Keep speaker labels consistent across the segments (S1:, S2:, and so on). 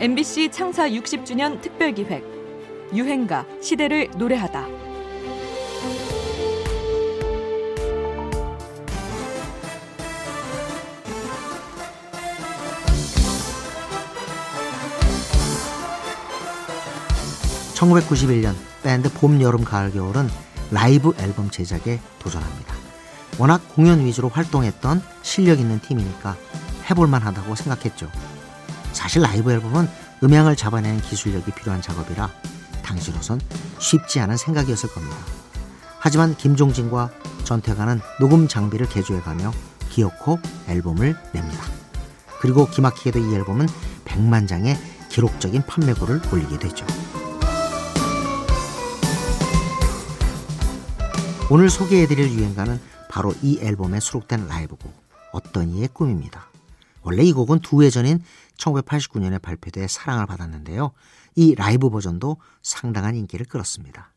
S1: MBC 창사 60주년 특별기획 유행가 시대를 노래하다.
S2: (1991년) 밴드 봄, 여름, 가을, 겨울은 라이브 앨범 제작에 도전합니다. 워낙 공연 위주로 활동했던 실력 있는 팀이니까 해볼만 하다고 생각했죠. 사실 라이브 앨범은 음향을 잡아내는 기술력이 필요한 작업이라 당시로선 쉽지 않은 생각이었을 겁니다. 하지만 김종진과 전태관은 녹음 장비를 개조해가며 기어코 앨범을 냅니다. 그리고 기막히게도 이 앨범은 100만 장의 기록적인 판매고를 올리게 되죠. 오늘 소개해드릴 유행가는 바로 이 앨범에 수록된 라이브곡 어떤 이의 꿈입니다. 원래 이 곡은 두해 전인 1989년에 발표돼 사랑을 받았는데요. 이 라이브 버전도 상당한 인기를 끌었습니다.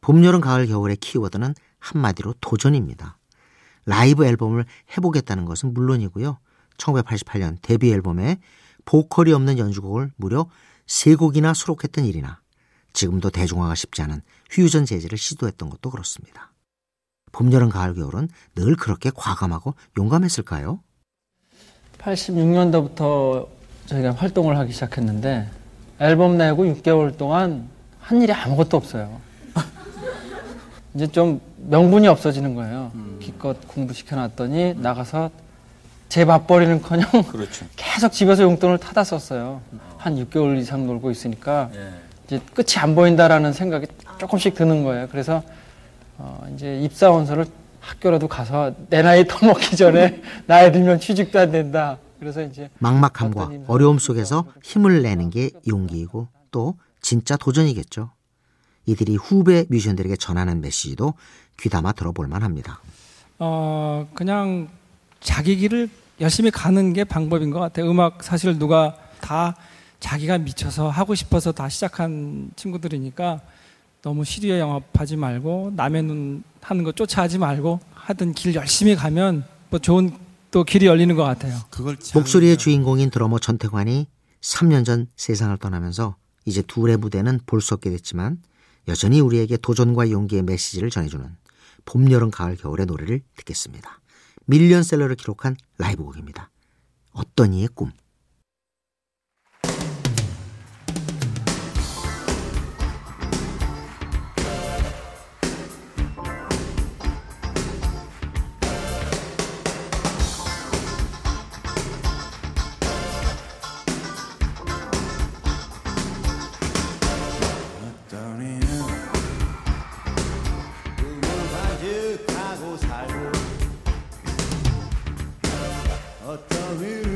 S2: 봄, 여름, 가을, 겨울의 키워드는 한마디로 도전입니다. 라이브 앨범을 해보겠다는 것은 물론이고요. 1988년 데뷔 앨범에 보컬이 없는 연주곡을 무려 3곡이나 수록했던 일이나 지금도 대중화가 쉽지 않은 퓨전 재즈를 시도했던 것도 그렇습니다. 봄, 여름, 가을, 겨울은 늘 그렇게 과감하고 용감했을까요?
S3: 86년도부터 저희가 활동을 하기 시작했는데 앨범 내고 6개월 동안 한 일이 아무것도 없어요. 이제 좀 명분이 없어지는 거예요. 음. 기껏 공부시켜놨더니 나가서 제 밥벌이는커녕 그렇죠. 계속 집에서 용돈을 타다 썼어요. 한 6개월 이상 놀고 있으니까 예. 이제 끝이 안 보인다라는 생각이 조금씩 드는 거예요. 그래서 어 이제 입사 원서를 학교라도 가서 내 나이 더 먹기 전에 나이 들면 취직도 안 된다. 그래서 이제
S2: 막막함과 어려움 속에서 힘을 내는 게 용기이고 또 진짜 도전이겠죠. 이들이 후배 뮤지션들에게 전하는 메시지도 귀담아 들어볼 만합니다.
S4: 어 그냥 자기 길을 열심히 가는 게 방법인 것 같아요. 음악 사실 누가 다 자기가 미쳐서 하고 싶어서 다 시작한 친구들이니까 너무 시리에 영업하지 말고 남의 눈 하는 거 쫓아하지 말고 하던 길 열심히 가면 뭐 좋은 또 길이 열리는 것 같아요.
S2: 목소리의 주인공인 드러머 전태관이 3년 전 세상을 떠나면서 이제 둘의 무대는 볼 수 없게 됐지만 여전히 우리에게 도전과 용기의 메시지를 전해주는 봄, 여름, 가을, 겨울의 노래를 듣겠습니다. 밀리언셀러를 기록한 라이브곡입니다. 어떤 이의 꿈. Aleluia.